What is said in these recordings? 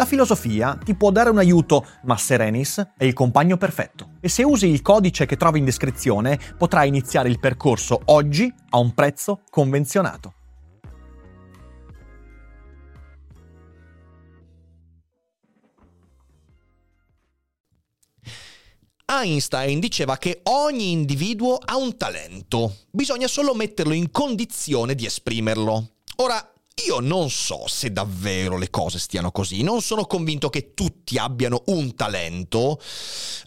La filosofia ti può dare un aiuto, ma Serenis è il compagno perfetto. E se usi il codice che trovi in descrizione, potrai iniziare il percorso oggi a un prezzo convenzionato. Einstein diceva che ogni individuo ha un talento, bisogna solo metterlo in condizione di esprimerlo. Ora, io non so se davvero le cose stiano così, non sono convinto che tutti abbiano un talento,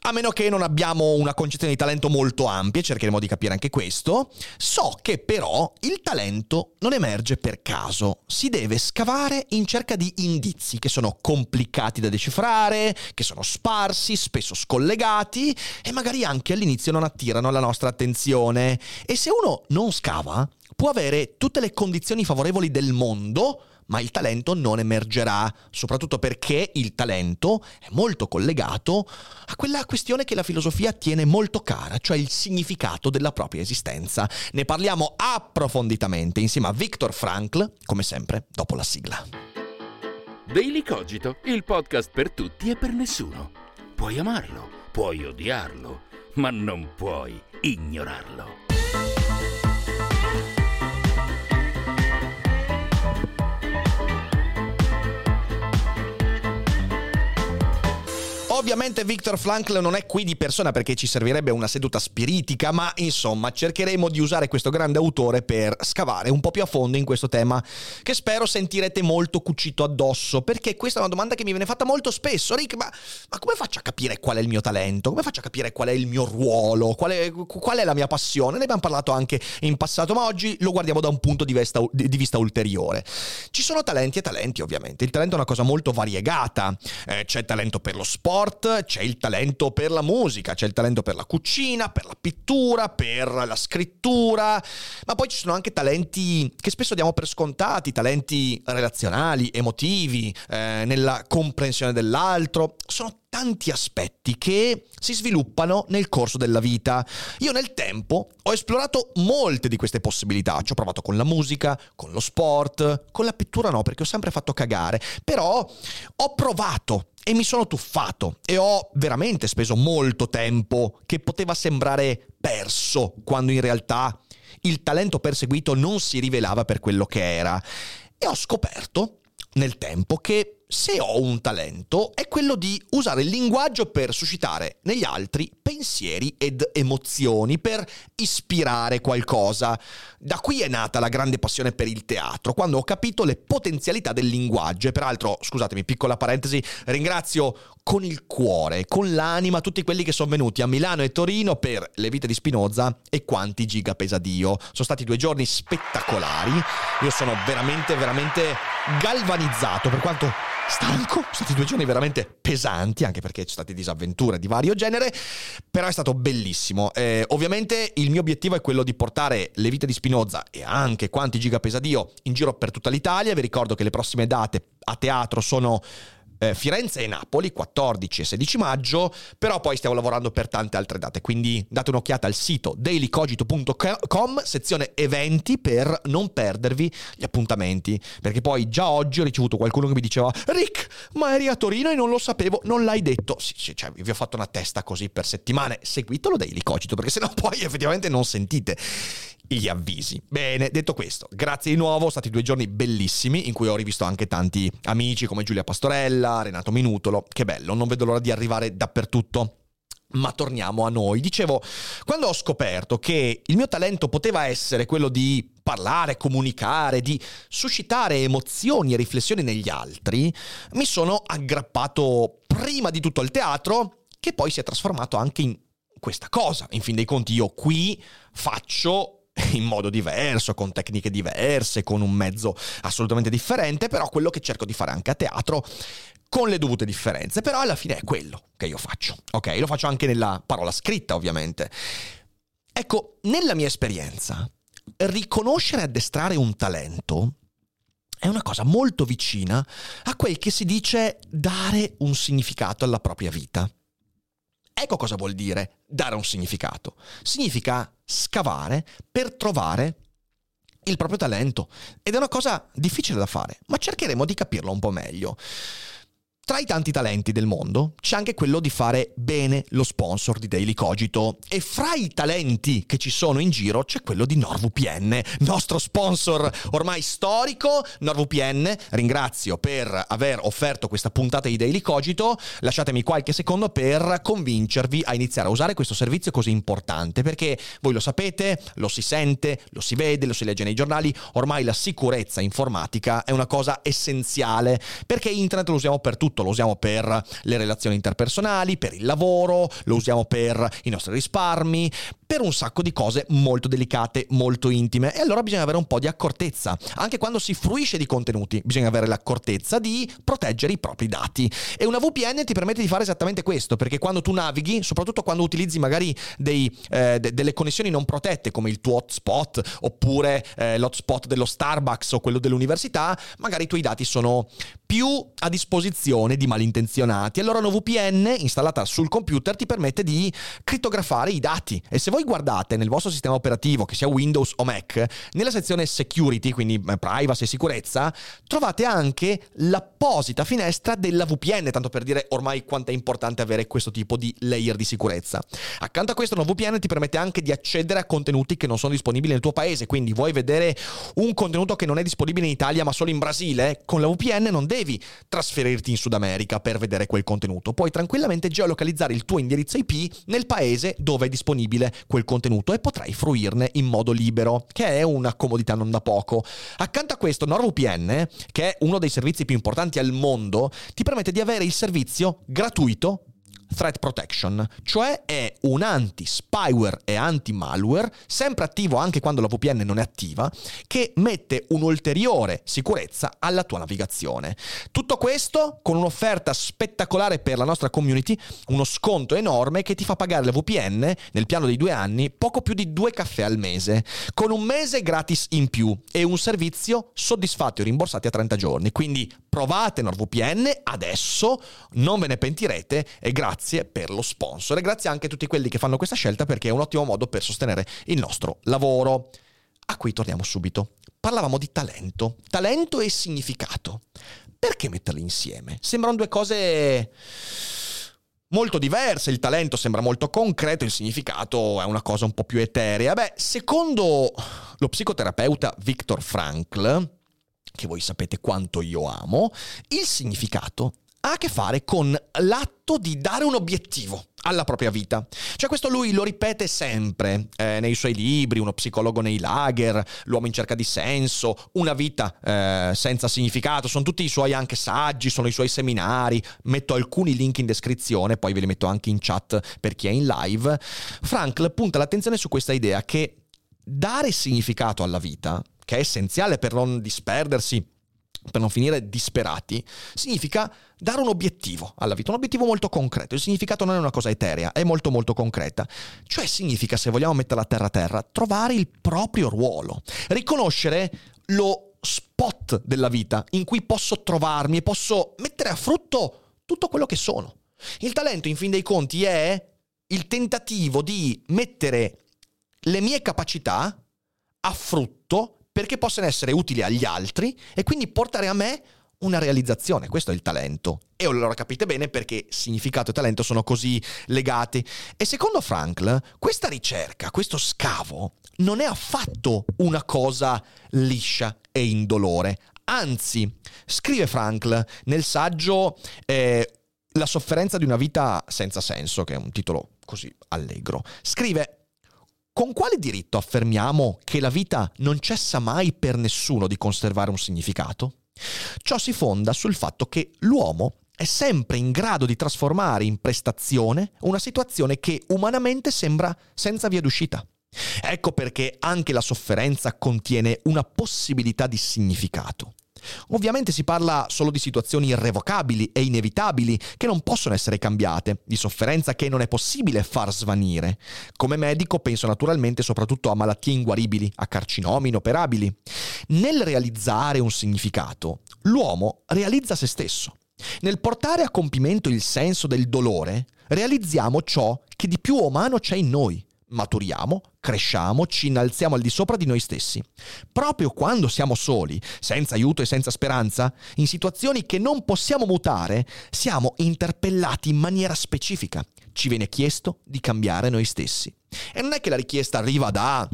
a meno che non abbiamo una concezione di talento molto ampia, cercheremo di capire anche questo. So che però il talento non emerge per caso, si deve scavare in cerca di indizi che sono complicati da decifrare, che sono sparsi, spesso scollegati e magari anche all'inizio non attirano la nostra attenzione. E se uno non scava, può avere tutte le condizioni favorevoli del mondo, ma il talento non emergerà, soprattutto perché il talento è molto collegato a quella questione che la filosofia tiene molto cara, cioè il significato della propria esistenza. Ne parliamo approfonditamente insieme a Viktor Frankl, come sempre, dopo la sigla. Daily Cogito, il podcast per tutti e per nessuno. Puoi amarlo, puoi odiarlo, ma non puoi ignorarlo. Ovviamente Victor Frankl non è qui di persona perché ci servirebbe una seduta spiritica, ma insomma cercheremo di usare questo grande autore per scavare un po' più a fondo in questo tema che spero sentirete molto cucito addosso, perché questa è una domanda che mi viene fatta molto spesso. Rick, ma, ma come faccio a capire qual è il mio talento? Come faccio a capire qual è il mio ruolo? Qual è, qual è la mia passione? Ne abbiamo parlato anche in passato, ma oggi lo guardiamo da un punto di vista, di, vista ulteriore. Ci sono talenti e talenti, ovviamente. Il talento è una cosa molto variegata. Eh, c'è talento per lo sport sport, c'è il talento per la musica, c'è il talento per la cucina, per la pittura, per la scrittura, ma poi ci sono anche talenti che spesso diamo per scontati, talenti relazionali, emotivi, eh, nella comprensione dell'altro. Sono tanti aspetti che si sviluppano nel corso della vita. Io nel tempo ho esplorato molte di queste possibilità, ci ho provato con la musica, con lo sport, con la pittura no perché ho sempre fatto cagare, però ho provato e mi sono tuffato e ho veramente speso molto tempo che poteva sembrare perso quando in realtà il talento perseguito non si rivelava per quello che era. E ho scoperto nel tempo che se ho un talento è quello di usare il linguaggio per suscitare negli altri pensieri ed emozioni, per ispirare qualcosa. Da qui è nata la grande passione per il teatro, quando ho capito le potenzialità del linguaggio. E peraltro, scusatemi, piccola parentesi, ringrazio con il cuore, con l'anima tutti quelli che sono venuti a Milano e Torino per Le vite di Spinoza e quanti giga pesa Dio. Sono stati due giorni spettacolari. Io sono veramente, veramente galvanizzato per quanto stanco, sono stati due giorni veramente pesanti, anche perché ci sono state disavventure di vario genere, però è stato bellissimo. Eh, ovviamente il mio obiettivo è quello di portare le vite di Spinoza e anche quanti giga pesadio in giro per tutta l'Italia. Vi ricordo che le prossime date a teatro sono eh, Firenze e Napoli, 14 e 16 maggio, però poi stiamo lavorando per tante altre date, quindi date un'occhiata al sito dailycogito.com, sezione eventi per non perdervi gli appuntamenti, perché poi già oggi ho ricevuto qualcuno che mi diceva Rick, ma eri a Torino e non lo sapevo, non l'hai detto. Sì, sì, cioè, vi ho fatto una testa così per settimane, seguitelo Daily Cogito, perché sennò poi effettivamente non sentite gli avvisi. Bene, detto questo, grazie di nuovo, sono stati due giorni bellissimi in cui ho rivisto anche tanti amici come Giulia Pastorella, Renato Minutolo, che bello, non vedo l'ora di arrivare dappertutto. Ma torniamo a noi. Dicevo, quando ho scoperto che il mio talento poteva essere quello di parlare, comunicare, di suscitare emozioni e riflessioni negli altri, mi sono aggrappato prima di tutto al teatro, che poi si è trasformato anche in questa cosa. In fin dei conti io qui faccio in modo diverso, con tecniche diverse, con un mezzo assolutamente differente, però quello che cerco di fare anche a teatro con le dovute differenze, però alla fine è quello che io faccio. Ok, lo faccio anche nella parola scritta, ovviamente. Ecco, nella mia esperienza, riconoscere e addestrare un talento è una cosa molto vicina a quel che si dice dare un significato alla propria vita. Ecco cosa vuol dire dare un significato. Significa scavare per trovare il proprio talento. Ed è una cosa difficile da fare, ma cercheremo di capirlo un po' meglio. Tra i tanti talenti del mondo c'è anche quello di fare bene lo sponsor di Daily Cogito e fra i talenti che ci sono in giro c'è quello di NordVPN, nostro sponsor ormai storico. NordVPN, ringrazio per aver offerto questa puntata di Daily Cogito. Lasciatemi qualche secondo per convincervi a iniziare a usare questo servizio così importante perché voi lo sapete, lo si sente, lo si vede, lo si legge nei giornali, ormai la sicurezza informatica è una cosa essenziale perché internet lo usiamo per tutto tutto, lo usiamo per le relazioni interpersonali, per il lavoro, lo usiamo per i nostri risparmi, per un sacco di cose molto delicate, molto intime. E allora bisogna avere un po' di accortezza. Anche quando si fruisce di contenuti, bisogna avere l'accortezza di proteggere i propri dati. E una VPN ti permette di fare esattamente questo, perché quando tu navighi, soprattutto quando utilizzi magari dei, eh, de- delle connessioni non protette, come il tuo hotspot, oppure eh, l'hotspot dello Starbucks o quello dell'università, magari i tuoi dati sono più a disposizione di malintenzionati. Allora una VPN installata sul computer ti permette di crittografare i dati. E se voi guardate nel vostro sistema operativo, che sia Windows o Mac, nella sezione security, quindi eh, privacy e sicurezza, trovate anche l'apposita finestra della VPN, tanto per dire ormai quanto è importante avere questo tipo di layer di sicurezza. Accanto a questo, una VPN ti permette anche di accedere a contenuti che non sono disponibili nel tuo paese, quindi vuoi vedere un contenuto che non è disponibile in Italia ma solo in Brasile, con la VPN non devi trasferirti in Sud America per vedere quel contenuto. Puoi tranquillamente geolocalizzare il tuo indirizzo IP nel paese dove è disponibile quel contenuto e potrai fruirne in modo libero, che è una comodità non da poco. Accanto a questo, NordVPN, che è uno dei servizi più importanti al mondo, ti permette di avere il servizio gratuito Threat Protection, cioè è un anti-spyware e anti-malware, sempre attivo anche quando la VPN non è attiva, che mette un'ulteriore sicurezza alla tua navigazione. Tutto questo con un'offerta spettacolare per la nostra community, uno sconto enorme che ti fa pagare la VPN nel piano dei due anni poco più di due caffè al mese, con un mese gratis in più e un servizio soddisfatti o rimborsati a 30 giorni. Quindi provate NordVPN adesso, non ve ne pentirete e grazie per lo sponsor e grazie anche a tutti quelli che fanno questa scelta perché è un ottimo modo per sostenere il nostro lavoro. A cui torniamo subito. Parlavamo di talento, talento e significato. Perché metterli insieme? Sembrano due cose molto diverse, il talento sembra molto concreto, il significato è una cosa un po' più eterea. Beh, secondo lo psicoterapeuta Viktor Frankl, che voi sapete quanto io amo, il significato ha a che fare con l'atto di dare un obiettivo alla propria vita. Cioè questo lui lo ripete sempre eh, nei suoi libri, uno psicologo nei lager, l'uomo in cerca di senso, una vita eh, senza significato, sono tutti i suoi anche saggi, sono i suoi seminari, metto alcuni link in descrizione, poi ve li metto anche in chat per chi è in live. Frankl punta l'attenzione su questa idea che dare significato alla vita che è essenziale per non disperdersi, per non finire disperati, significa dare un obiettivo alla vita, un obiettivo molto concreto. Il significato non è una cosa eterea, è molto molto concreta. Cioè significa, se vogliamo metterla terra a terra, trovare il proprio ruolo, riconoscere lo spot della vita in cui posso trovarmi e posso mettere a frutto tutto quello che sono. Il talento, in fin dei conti, è il tentativo di mettere le mie capacità a frutto perché possano essere utili agli altri e quindi portare a me una realizzazione. Questo è il talento. E allora capite bene perché significato e talento sono così legati. E secondo Frankl, questa ricerca, questo scavo, non è affatto una cosa liscia e indolore. Anzi, scrive Frankl nel saggio eh, La sofferenza di una vita senza senso, che è un titolo così allegro. Scrive con quale diritto affermiamo che la vita non cessa mai per nessuno di conservare un significato? Ciò si fonda sul fatto che l'uomo è sempre in grado di trasformare in prestazione una situazione che umanamente sembra senza via d'uscita. Ecco perché anche la sofferenza contiene una possibilità di significato. Ovviamente si parla solo di situazioni irrevocabili e inevitabili che non possono essere cambiate, di sofferenza che non è possibile far svanire. Come medico penso naturalmente soprattutto a malattie inguaribili, a carcinomi inoperabili. Nel realizzare un significato, l'uomo realizza se stesso. Nel portare a compimento il senso del dolore, realizziamo ciò che di più umano c'è in noi. Maturiamo, cresciamo, ci innalziamo al di sopra di noi stessi. Proprio quando siamo soli, senza aiuto e senza speranza, in situazioni che non possiamo mutare, siamo interpellati in maniera specifica. Ci viene chiesto di cambiare noi stessi. E non è che la richiesta arriva da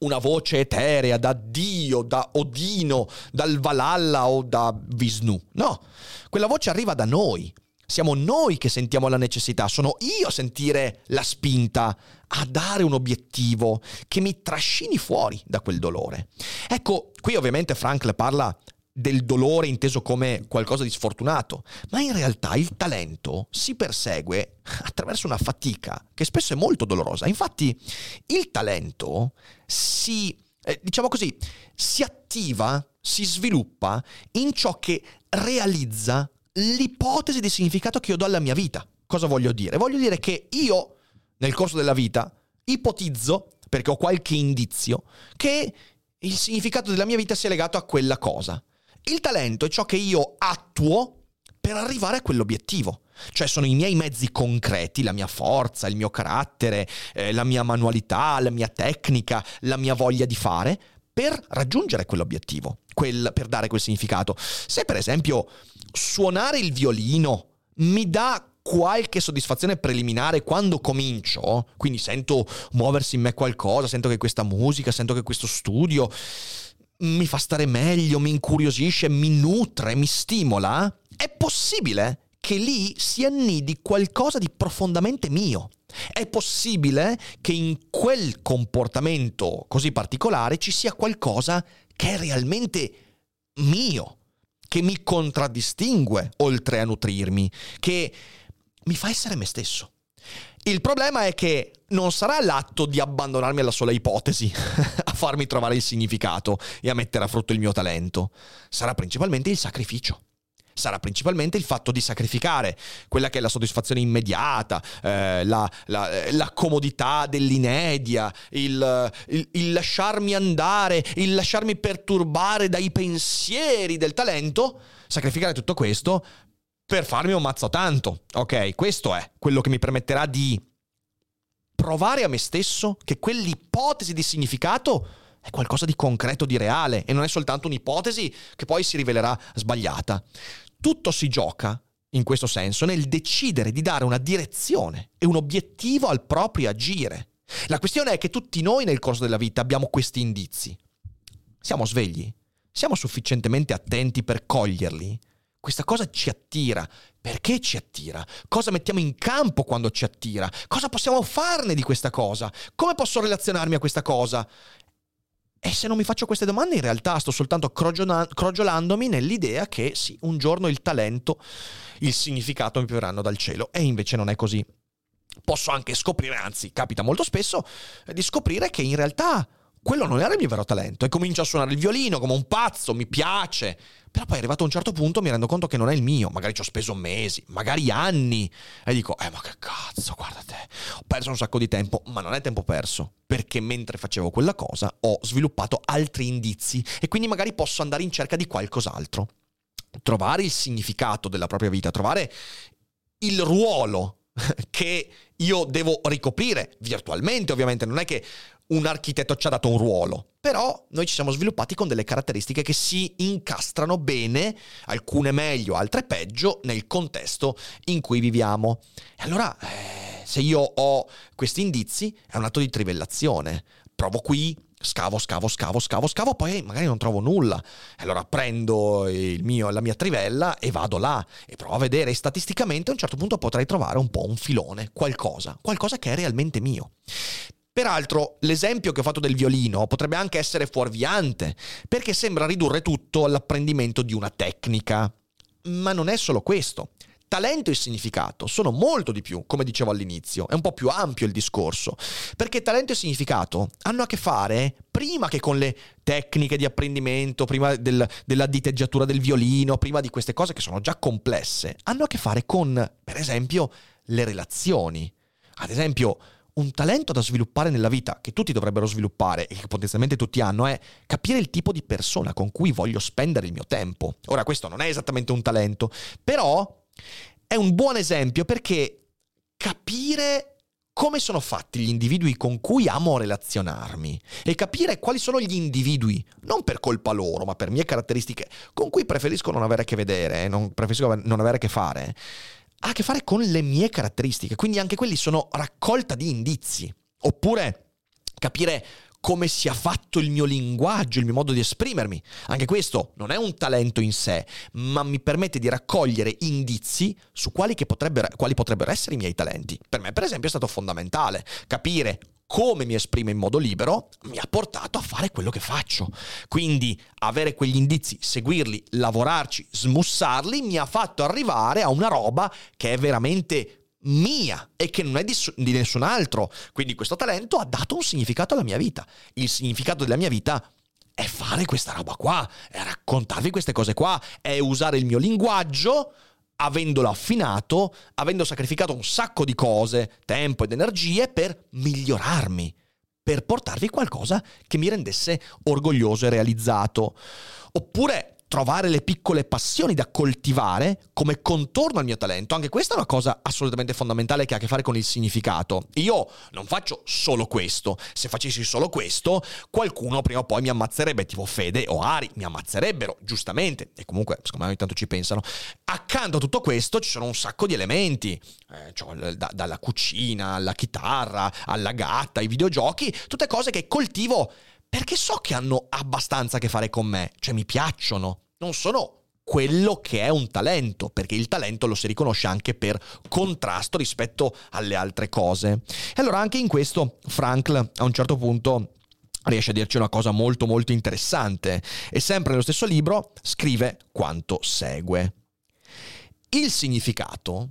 una voce eterea da Dio, da Odino, dal Valhalla o da Vishnu. No, quella voce arriva da noi. Siamo noi che sentiamo la necessità, sono io a sentire la spinta a dare un obiettivo che mi trascini fuori da quel dolore. Ecco, qui ovviamente Frankl parla del dolore inteso come qualcosa di sfortunato, ma in realtà il talento si persegue attraverso una fatica che spesso è molto dolorosa. Infatti il talento si, eh, diciamo così, si attiva, si sviluppa in ciò che realizza l'ipotesi di significato che io do alla mia vita. Cosa voglio dire? Voglio dire che io, nel corso della vita, ipotizzo, perché ho qualche indizio, che il significato della mia vita sia legato a quella cosa. Il talento è ciò che io attuo per arrivare a quell'obiettivo. Cioè sono i miei mezzi concreti, la mia forza, il mio carattere, eh, la mia manualità, la mia tecnica, la mia voglia di fare per raggiungere quell'obiettivo, quel, per dare quel significato. Se per esempio suonare il violino mi dà qualche soddisfazione preliminare quando comincio, quindi sento muoversi in me qualcosa, sento che questa musica, sento che questo studio mi fa stare meglio, mi incuriosisce, mi nutre, mi stimola, è possibile che lì si annidi qualcosa di profondamente mio. È possibile che in quel comportamento così particolare ci sia qualcosa che è realmente mio, che mi contraddistingue oltre a nutrirmi, che mi fa essere me stesso. Il problema è che non sarà l'atto di abbandonarmi alla sola ipotesi a farmi trovare il significato e a mettere a frutto il mio talento, sarà principalmente il sacrificio. Sarà principalmente il fatto di sacrificare quella che è la soddisfazione immediata, eh, la, la, eh, la, comodità dell'inedia, il, il, il lasciarmi andare, il lasciarmi perturbare dai pensieri del talento, sacrificare tutto questo per farmi un mazzo tanto. Ok, questo è quello che mi permetterà di provare a me stesso che quell'ipotesi di significato è qualcosa di concreto, di reale e non è soltanto un'ipotesi che poi si rivelerà sbagliata. Tutto si gioca, in questo senso, nel decidere di dare una direzione e un obiettivo al proprio agire. La questione è che tutti noi nel corso della vita abbiamo questi indizi. Siamo svegli? Siamo sufficientemente attenti per coglierli? Questa cosa ci attira. Perché ci attira? Cosa mettiamo in campo quando ci attira? Cosa possiamo farne di questa cosa? Come posso relazionarmi a questa cosa? E se non mi faccio queste domande, in realtà sto soltanto crogiolandomi nell'idea che sì, un giorno il talento, il significato mi pioveranno dal cielo. E invece non è così. Posso anche scoprire, anzi, capita molto spesso, eh, di scoprire che in realtà quello non era il mio vero talento. E comincio a suonare il violino come un pazzo, mi piace. Però poi arrivato a un certo punto mi rendo conto che non è il mio. Magari ci ho speso mesi, magari anni. E dico, eh ma che cazzo, guarda te. Ho perso un sacco di tempo, ma non è tempo perso. Perché mentre facevo quella cosa ho sviluppato altri indizi. E quindi magari posso andare in cerca di qualcos'altro. Trovare il significato della propria vita, trovare il ruolo che io devo ricoprire virtualmente, ovviamente. Non è che un architetto ci ha dato un ruolo, però noi ci siamo sviluppati con delle caratteristiche che si incastrano bene, alcune meglio, altre peggio, nel contesto in cui viviamo. E allora, eh, se io ho questi indizi, è un atto di trivellazione. Provo qui, scavo, scavo, scavo, scavo, scavo, poi magari non trovo nulla. Allora prendo mio, la mia trivella e vado là e provo a vedere. E statisticamente a un certo punto potrei trovare un po' un filone, qualcosa, qualcosa che è realmente mio. Peraltro, l'esempio che ho fatto del violino potrebbe anche essere fuorviante, perché sembra ridurre tutto all'apprendimento di una tecnica. Ma non è solo questo. Talento e significato sono molto di più, come dicevo all'inizio, è un po' più ampio il discorso, perché talento e significato hanno a che fare prima che con le tecniche di apprendimento, prima del, della diteggiatura del violino, prima di queste cose che sono già complesse, hanno a che fare con, per esempio, le relazioni. Ad esempio, un talento da sviluppare nella vita, che tutti dovrebbero sviluppare e che potenzialmente tutti hanno, è capire il tipo di persona con cui voglio spendere il mio tempo. Ora, questo non è esattamente un talento, però è un buon esempio perché capire come sono fatti gli individui con cui amo relazionarmi e capire quali sono gli individui, non per colpa loro, ma per mie caratteristiche, con cui preferisco non avere a che vedere, non preferisco non avere a che fare, ha a che fare con le mie caratteristiche, quindi anche quelli sono raccolta di indizi. Oppure capire come sia fatto il mio linguaggio, il mio modo di esprimermi. Anche questo non è un talento in sé, ma mi permette di raccogliere indizi su quali, potrebbero, quali potrebbero essere i miei talenti. Per me, per esempio, è stato fondamentale capire come mi esprime in modo libero mi ha portato a fare quello che faccio. Quindi avere quegli indizi, seguirli, lavorarci, smussarli, mi ha fatto arrivare a una roba che è veramente mia e che non è di, di, nessun altro. Quindi questo talento ha dato un significato alla mia vita. Il significato della mia vita è fare questa roba qua, è raccontarvi queste cose qua, è usare il mio linguaggio avendolo affinato, avendo sacrificato un sacco di cose, tempo ed energie per migliorarmi, per portarvi qualcosa che mi rendesse orgoglioso e realizzato. Oppure trovare le piccole passioni da coltivare come contorno al mio talento. Anche questa è una cosa assolutamente fondamentale che ha a che fare con il significato. Io non faccio solo questo. Se facessi solo questo, qualcuno prima o poi mi ammazzerebbe, tipo Fede o Ari, mi ammazzerebbero, giustamente. E comunque, secondo me ogni tanto ci pensano. Accanto a tutto questo ci sono un sacco di elementi. Eh, cioè, da, dalla cucina, alla chitarra, alla gatta, ai videogiochi, tutte cose che coltivo perché so che hanno abbastanza a che fare con me, cioè mi piacciono, non sono quello che è un talento, perché il talento lo si riconosce anche per contrasto rispetto alle altre cose. E allora anche in questo Frankl a un certo punto riesce a dirci una cosa molto molto interessante e sempre nello stesso libro scrive quanto segue. Il significato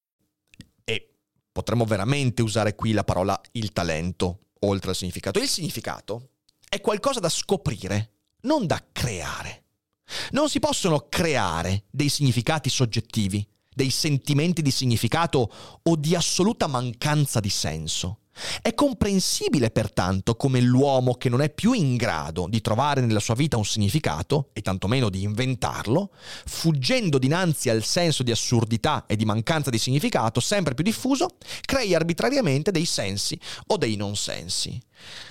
Potremmo veramente usare qui la parola il talento, oltre al significato. Il significato è qualcosa da scoprire, non da creare. Non si possono creare dei significati soggettivi, dei sentimenti di significato o di assoluta mancanza di senso. È comprensibile pertanto come l'uomo che non è più in grado di trovare nella sua vita un significato, e tantomeno di inventarlo, fuggendo dinanzi al senso di assurdità e di mancanza di significato sempre più diffuso, crei arbitrariamente dei sensi o dei non sensi.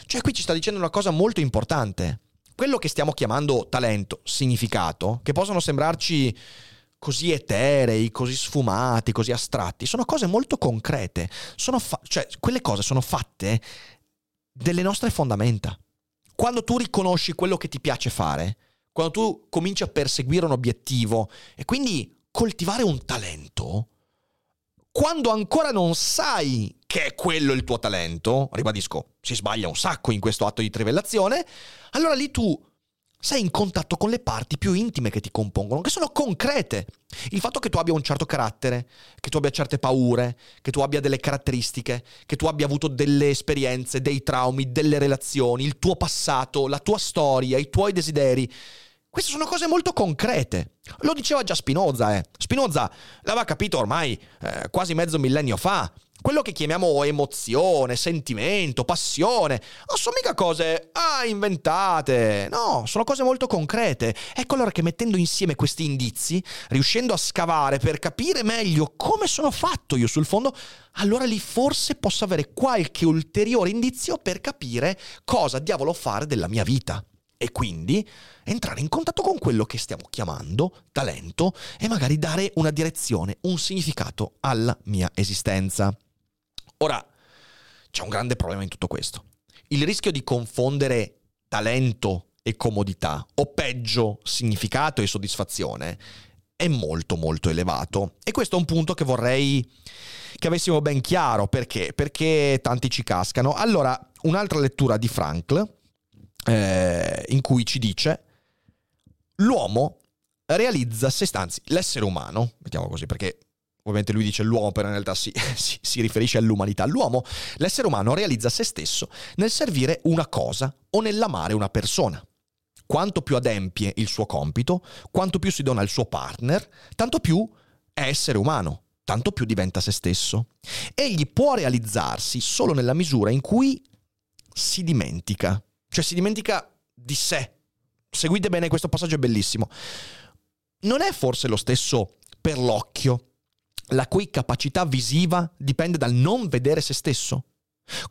Cioè qui ci sta dicendo una cosa molto importante. Quello che stiamo chiamando talento, significato, che possono sembrarci così eterei, così sfumati, così astratti, sono cose molto concrete. Fa- cioè, quelle cose sono fatte delle nostre fondamenta. Quando tu riconosci quello che ti piace fare, quando tu cominci a perseguire un obiettivo e quindi coltivare un talento, quando ancora non sai che è quello il tuo talento, ribadisco, si sbaglia un sacco in questo atto di trivellazione, allora lì tu sei in contatto con le parti più intime che ti compongono, che sono concrete. Il fatto che tu abbia un certo carattere, che tu abbia certe paure, che tu abbia delle caratteristiche, che tu abbia avuto delle esperienze, dei traumi, delle relazioni, il tuo passato, la tua storia, i tuoi desideri. Queste sono cose molto concrete. Lo diceva già Spinoza, eh. Spinoza l'aveva capito ormai eh, quasi mezzo millennio fa, quello che chiamiamo emozione, sentimento, passione, non sono mica cose ah, inventate, no, sono cose molto concrete. Ecco allora che mettendo insieme questi indizi, riuscendo a scavare per capire meglio come sono fatto io sul fondo, allora lì forse posso avere qualche ulteriore indizio per capire cosa diavolo fare della mia vita e quindi entrare in contatto con quello che stiamo chiamando talento e magari dare una direzione, un significato alla mia esistenza. Ora, c'è un grande problema in tutto questo. Il rischio di confondere talento e comodità, o peggio, significato e soddisfazione, è molto molto elevato. E questo è un punto che vorrei che avessimo ben chiaro. Perché? Perché tanti ci cascano. Allora, un'altra lettura di Frankl, eh, in cui ci dice, l'uomo realizza se stanzi, l'essere umano, mettiamo così perché ovviamente lui dice l'uomo, però in realtà si, si, si, riferisce all'umanità. L'uomo, l'essere umano, realizza se stesso nel servire una cosa o nell'amare una persona. Quanto più adempie il suo compito, quanto più si dona al suo partner, tanto più è essere umano, tanto più diventa se stesso. Egli può realizzarsi solo nella misura in cui si dimentica, cioè si dimentica di sé. Seguite bene, questo passaggio è bellissimo. Non è forse lo stesso per l'occhio la cui capacità visiva dipende dal non vedere se stesso.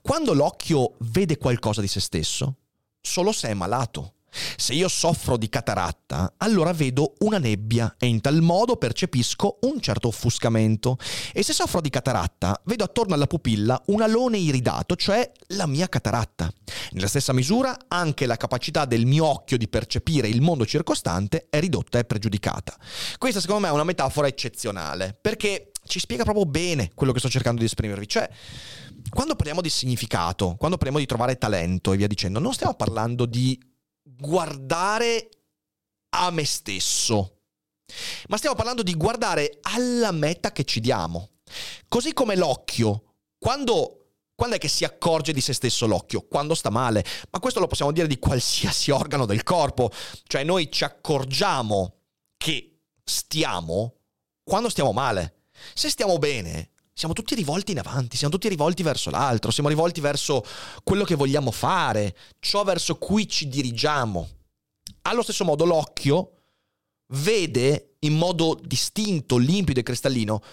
Quando l'occhio vede qualcosa di se stesso, solo se è malato. Se io soffro di cataratta, allora vedo una nebbia e in tal modo percepisco un certo offuscamento. E se soffro di cataratta, vedo attorno alla pupilla un alone iridato, cioè la mia cataratta. Nella stessa misura, anche la capacità del mio occhio di percepire il mondo circostante è ridotta e pregiudicata. Questa secondo me è una metafora eccezionale, perché ci spiega proprio bene quello che sto cercando di esprimervi. Cioè, quando parliamo di significato, quando parliamo di trovare talento e via dicendo, non stiamo parlando di guardare a me stesso, ma stiamo parlando di guardare alla meta che ci diamo. Così come l'occhio, quando, quando è che si accorge di se stesso l'occhio? Quando sta male. Ma questo lo possiamo dire di qualsiasi organo del corpo. Cioè noi ci accorgiamo che stiamo quando stiamo male. Se stiamo bene, siamo tutti rivolti in avanti, siamo tutti rivolti verso l'altro, siamo rivolti verso quello che vogliamo fare, ciò verso cui ci dirigiamo. Allo stesso modo l'occhio vede in modo distinto, limpido e cristallino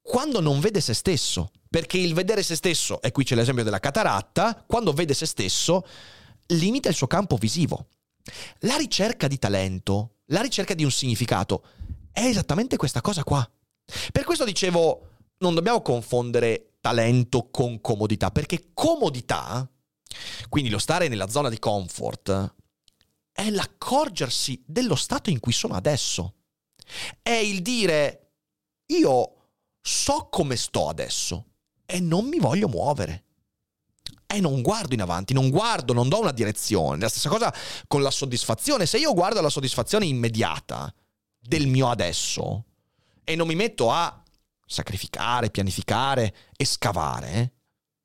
quando non vede se stesso. Perché il vedere se stesso, e qui c'è l'esempio della cataratta, quando vede se stesso limita il suo campo visivo. La ricerca di talento, la ricerca di un significato, è esattamente questa cosa qua. Per questo dicevo, non dobbiamo confondere talento con comodità, perché comodità, quindi lo stare nella zona di comfort, è l'accorgersi dello stato in cui sono adesso. È il dire, io so come sto adesso e non mi voglio muovere. E non guardo in avanti, non guardo, non do una direzione. La stessa cosa con la soddisfazione. Se io guardo la soddisfazione immediata del mio adesso e non mi metto a sacrificare, pianificare e scavare, eh?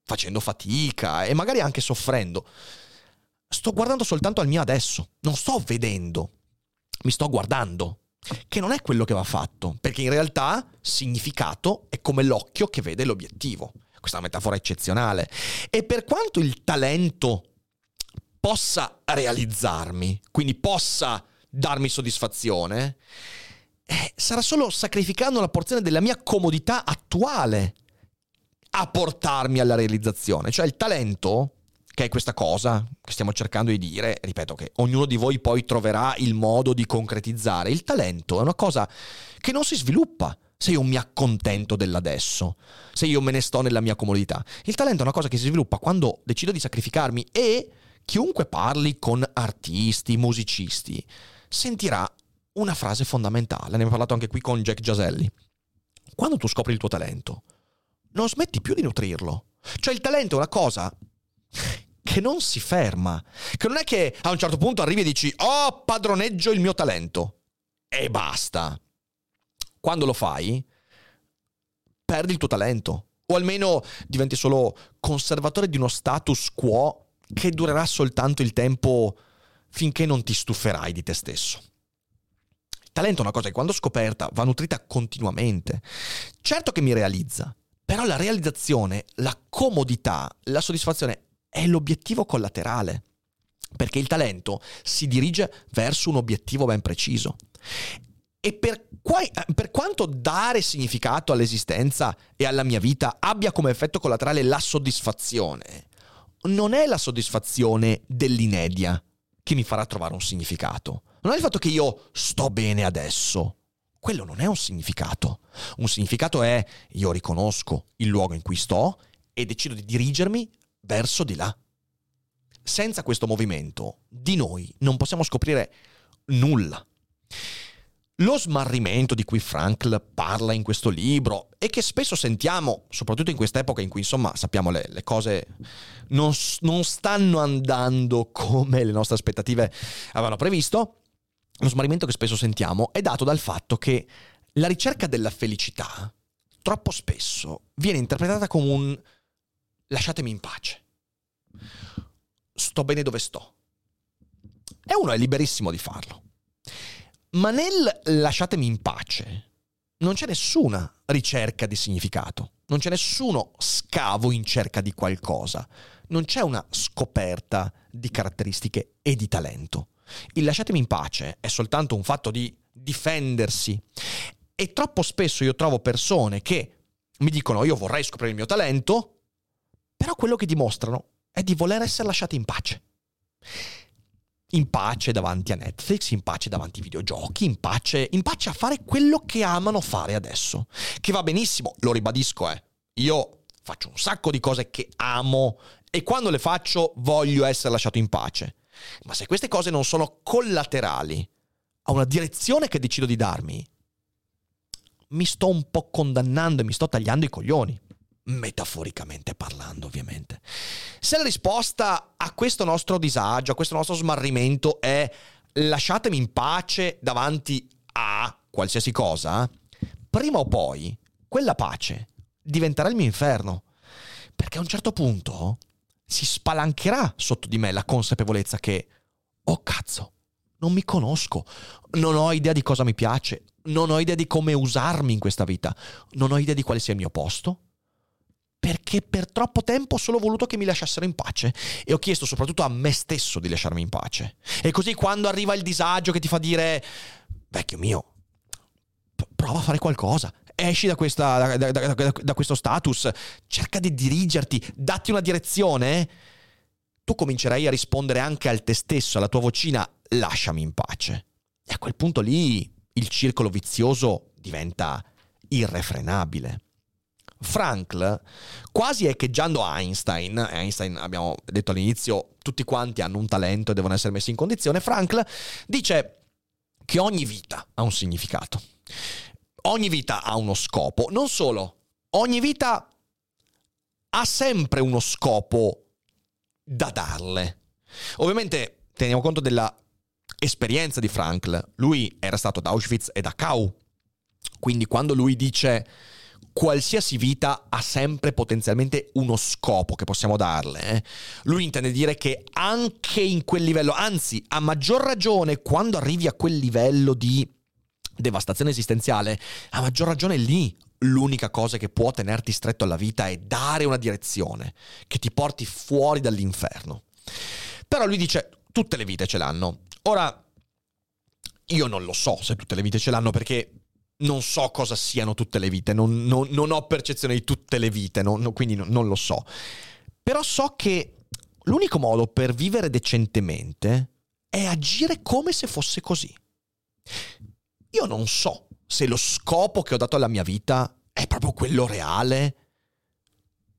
facendo fatica e magari anche soffrendo. Sto guardando soltanto al mio adesso, non sto vedendo, mi sto guardando, che non è quello che va fatto, perché in realtà significato è come l'occhio che vede l'obiettivo. Questa è una metafora eccezionale. E per quanto il talento possa realizzarmi, quindi possa darmi soddisfazione, eh, sarà solo sacrificando una porzione della mia comodità attuale a portarmi alla realizzazione. Cioè il talento, che è questa cosa che stiamo cercando di dire, ripeto che ognuno di voi poi troverà il modo di concretizzare, il talento è una cosa che non si sviluppa se io mi accontento dell'adesso, se io me ne sto nella mia comodità. Il talento è una cosa che si sviluppa quando decido di sacrificarmi e chiunque parli con artisti, musicisti, sentirà una frase fondamentale, ne abbiamo parlato anche qui con Jack Giaselli. Quando tu scopri il tuo talento, non smetti più di nutrirlo. Cioè il talento è una cosa che non si ferma, che non è che a un certo punto arrivi e dici oh padroneggio il mio talento e basta. Quando lo fai, perdi il tuo talento o almeno diventi solo conservatore di uno status quo che durerà soltanto il tempo finché non ti stuferai di te stesso. Talento è una cosa che quando scoperta va nutrita continuamente. Certo che mi realizza, Però la realizzazione, la comodità, la soddisfazione è l'obiettivo collaterale, perché il talento si dirige verso un obiettivo ben preciso. E per, qua, per, quanto dare significato all'esistenza e alla mia vita abbia come effetto collaterale la soddisfazione, non è la soddisfazione dell'inedia che mi farà trovare un significato. Non è il fatto che io sto bene adesso. Quello non è un significato. Un significato è io riconosco il luogo in cui sto e decido di dirigermi verso di là. Senza questo movimento di noi non possiamo scoprire nulla. Lo smarrimento di cui Frankl parla in questo libro e che spesso sentiamo, soprattutto in quest'epoca in cui insomma sappiamo le, le cose non, non stanno andando come le nostre aspettative avevano previsto, lo smarrimento che spesso sentiamo è dato dal fatto che la ricerca della felicità troppo spesso viene interpretata come un lasciatemi in pace. Sto bene dove sto. E uno è liberissimo di farlo. Ma nel lasciatemi in pace non c'è nessuna ricerca di significato, non c'è nessuno scavo in cerca di qualcosa, non c'è una scoperta di caratteristiche e di talento. Il lasciatemi in pace è soltanto un fatto di difendersi e troppo spesso io trovo persone che mi dicono io vorrei scoprire il mio talento, però quello che dimostrano è di voler essere lasciati in pace in pace davanti a Netflix, in pace davanti ai videogiochi, in pace, in pace a fare quello che amano fare adesso. Che va benissimo, lo ribadisco, eh. Io faccio un sacco di cose che amo e quando le faccio voglio essere lasciato in pace. Ma se queste cose non sono collaterali a una direzione che decido di darmi, mi sto un po' condannando e mi sto tagliando i coglioni metaforicamente parlando ovviamente. Se la risposta a questo nostro disagio, a questo nostro smarrimento è lasciatemi in pace davanti a qualsiasi cosa, prima o poi quella pace diventerà il mio inferno. Perché a un certo punto si spalancherà sotto di me la consapevolezza che, oh cazzo, non mi conosco, non ho idea di cosa mi piace, non ho idea di come usarmi in questa vita, non ho idea di quale sia il mio posto, perché per troppo tempo ho solo voluto che mi lasciassero in pace e ho chiesto soprattutto a me stesso di lasciarmi in pace. E così quando arriva il disagio che ti fa dire, vecchio mio, prova a fare qualcosa, esci da, questa, da, da, da, questo status, cerca di dirigerti, datti una direzione, tu comincerai a rispondere anche al te stesso, alla tua vocina, lasciami in pace. E a quel punto lì il circolo vizioso diventa irrefrenabile. Frankl, quasi echeggiando Einstein, Einstein abbiamo detto all'inizio, tutti quanti hanno un talento e devono essere messi in condizione, Frankl dice che ogni vita ha un significato, ogni vita ha uno scopo, non solo, ogni vita ha sempre uno scopo da darle. Ovviamente teniamo conto della esperienza di Frankl, lui era stato ad Auschwitz e a Dachau, quindi quando lui dice qualsiasi vita ha sempre potenzialmente uno scopo che possiamo darle. Eh? Lui intende dire che anche in quel livello, anzi a maggior ragione quando arrivi a quel livello di devastazione esistenziale, a maggior ragione lì l'unica cosa che può tenerti stretto alla vita è dare una direzione che ti porti fuori dall'inferno. Però lui dice tutte le vite ce l'hanno. Ora, io non lo so se tutte le vite ce l'hanno perché non so cosa siano tutte le vite, non, non, non ho percezione di tutte le vite, non, quindi non lo so. Però so che l'unico modo per vivere decentemente è agire come se fosse così. Io non so se lo scopo che ho dato alla mia vita è proprio quello reale,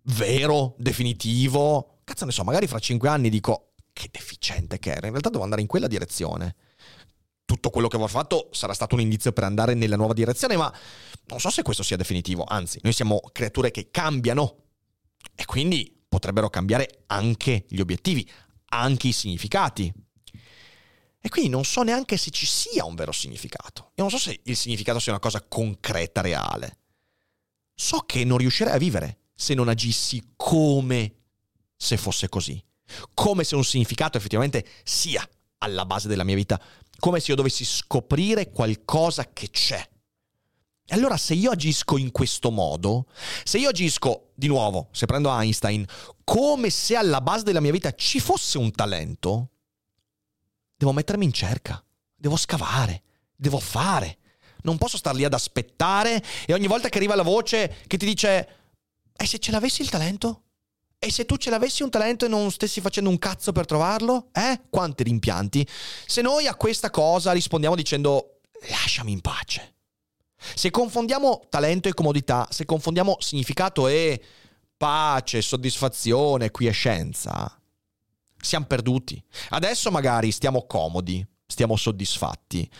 vero, definitivo. Cazzo ne so, magari fra cinque anni dico che deficiente che era, in realtà devo andare in quella direzione tutto quello che avevo fatto sarà stato un indizio per andare nella nuova direzione, ma non so se questo sia definitivo, anzi, noi siamo creature che cambiano e quindi potrebbero cambiare anche gli obiettivi, anche i significati. E quindi non so neanche se ci sia un vero significato. Io non so se il significato sia una cosa concreta, reale. So che non riuscirei a vivere se non agissi come se fosse così. Come se un significato effettivamente sia alla base della mia vita, come se io dovessi scoprire qualcosa che c'è. E allora se io agisco in questo modo, se io agisco, di nuovo, se prendo Einstein, come se alla base della mia vita ci fosse un talento, devo mettermi in cerca, devo scavare, devo fare. Non posso star lì ad aspettare e ogni volta che arriva la voce che ti dice e se ce l'avessi il talento? E se tu ce l'avessi un talento e non stessi facendo un cazzo per trovarlo? Eh? Quanti rimpianti? Se noi a questa cosa rispondiamo dicendo lasciami in pace. Se confondiamo talento e comodità, se confondiamo significato e pace, soddisfazione, quiescenza, siamo perduti. Adesso magari stiamo comodi, stiamo soddisfatti,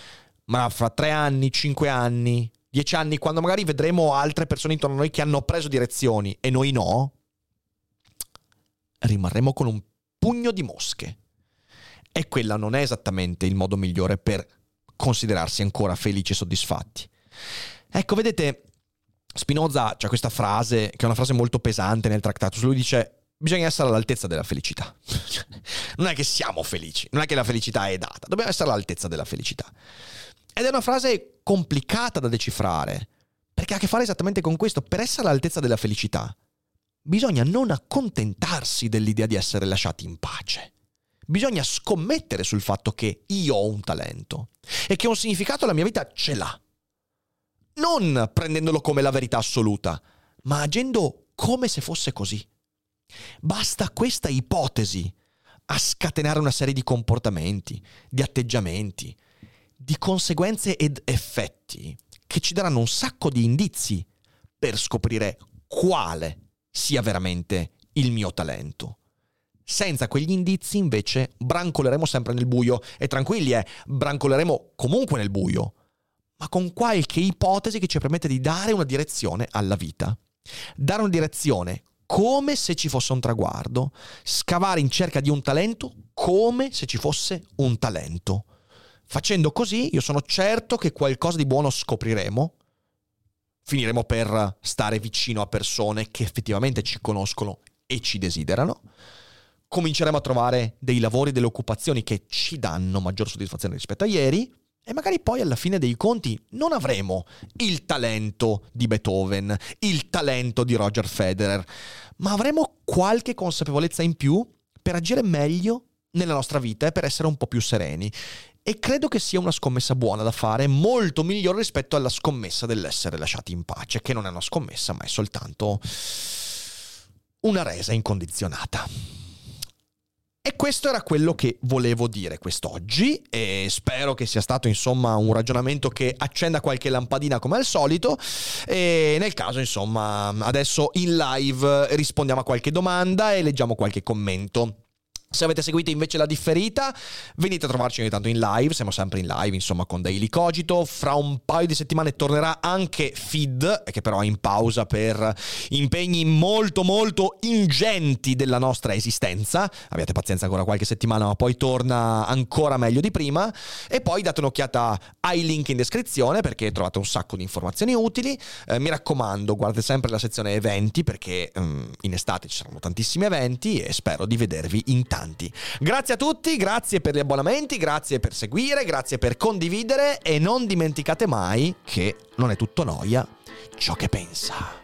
ma fra tre anni, cinque anni, dieci anni, quando magari vedremo altre persone intorno a noi che hanno preso direzioni e noi no, rimarremo con un pugno di mosche. E quella non è esattamente il modo migliore per considerarsi ancora felici e soddisfatti. Ecco, vedete, Spinoza c'ha questa frase, che è una frase molto pesante nel Tractatus, lui dice bisogna essere all'altezza della felicità. non è che siamo felici, non è che la felicità è data, dobbiamo essere all'altezza della felicità. Ed è una frase complicata da decifrare, perché ha a che fare esattamente con questo. Per essere all'altezza della felicità, bisogna non accontentarsi dell'idea di essere lasciati in pace. Bisogna scommettere sul fatto che io ho un talento e che un significato la mia vita ce l'ha. Non prendendolo come la verità assoluta, ma agendo come se fosse così. Basta questa ipotesi a scatenare una serie di comportamenti, di atteggiamenti, di conseguenze ed effetti che ci daranno un sacco di indizi per scoprire quale sia veramente il mio talento. Senza quegli indizi, invece, brancoleremo sempre nel buio e tranquilli, eh, brancoleremo comunque nel buio, ma con qualche ipotesi che ci permette di dare una direzione alla vita. Dare una direzione come se ci fosse un traguardo, scavare in cerca di un talento come se ci fosse un talento. Facendo così, io sono certo che qualcosa di buono scopriremo. Finiremo per stare vicino a persone che effettivamente ci conoscono e ci desiderano. Cominceremo a trovare dei lavori, delle occupazioni che ci danno maggior soddisfazione rispetto a ieri e magari poi alla fine dei conti non avremo il talento di Beethoven, il talento di Roger Federer, ma avremo qualche consapevolezza in più per agire meglio nella nostra vita e per essere un po' più sereni. E credo che sia una scommessa buona da fare, molto migliore rispetto alla scommessa dell'essere lasciati in pace, che non è una scommessa, ma è soltanto una resa incondizionata. E questo era quello che volevo dire quest'oggi e spero che sia stato insomma un ragionamento che accenda qualche lampadina come al solito e nel caso insomma adesso in live rispondiamo a qualche domanda e leggiamo qualche commento. Se avete seguito invece la differita, venite a trovarci ogni tanto in live, siamo sempre in live, insomma, con Daily Cogito. Fra un paio di settimane tornerà anche Feed, che però è in pausa per impegni molto molto ingenti della nostra esistenza. Abbiate pazienza ancora qualche settimana, ma poi torna ancora meglio di prima. E poi date un'occhiata ai link in descrizione perché trovate un sacco di informazioni utili. Eh, mi raccomando, guardate sempre la sezione eventi perché um, in estate ci saranno tantissimi eventi e spero di vedervi in tanti avanti. Grazie a tutti, grazie per gli abbonamenti, grazie per seguire, grazie per condividere e non dimenticate mai che non è tutto noia ciò che pensa.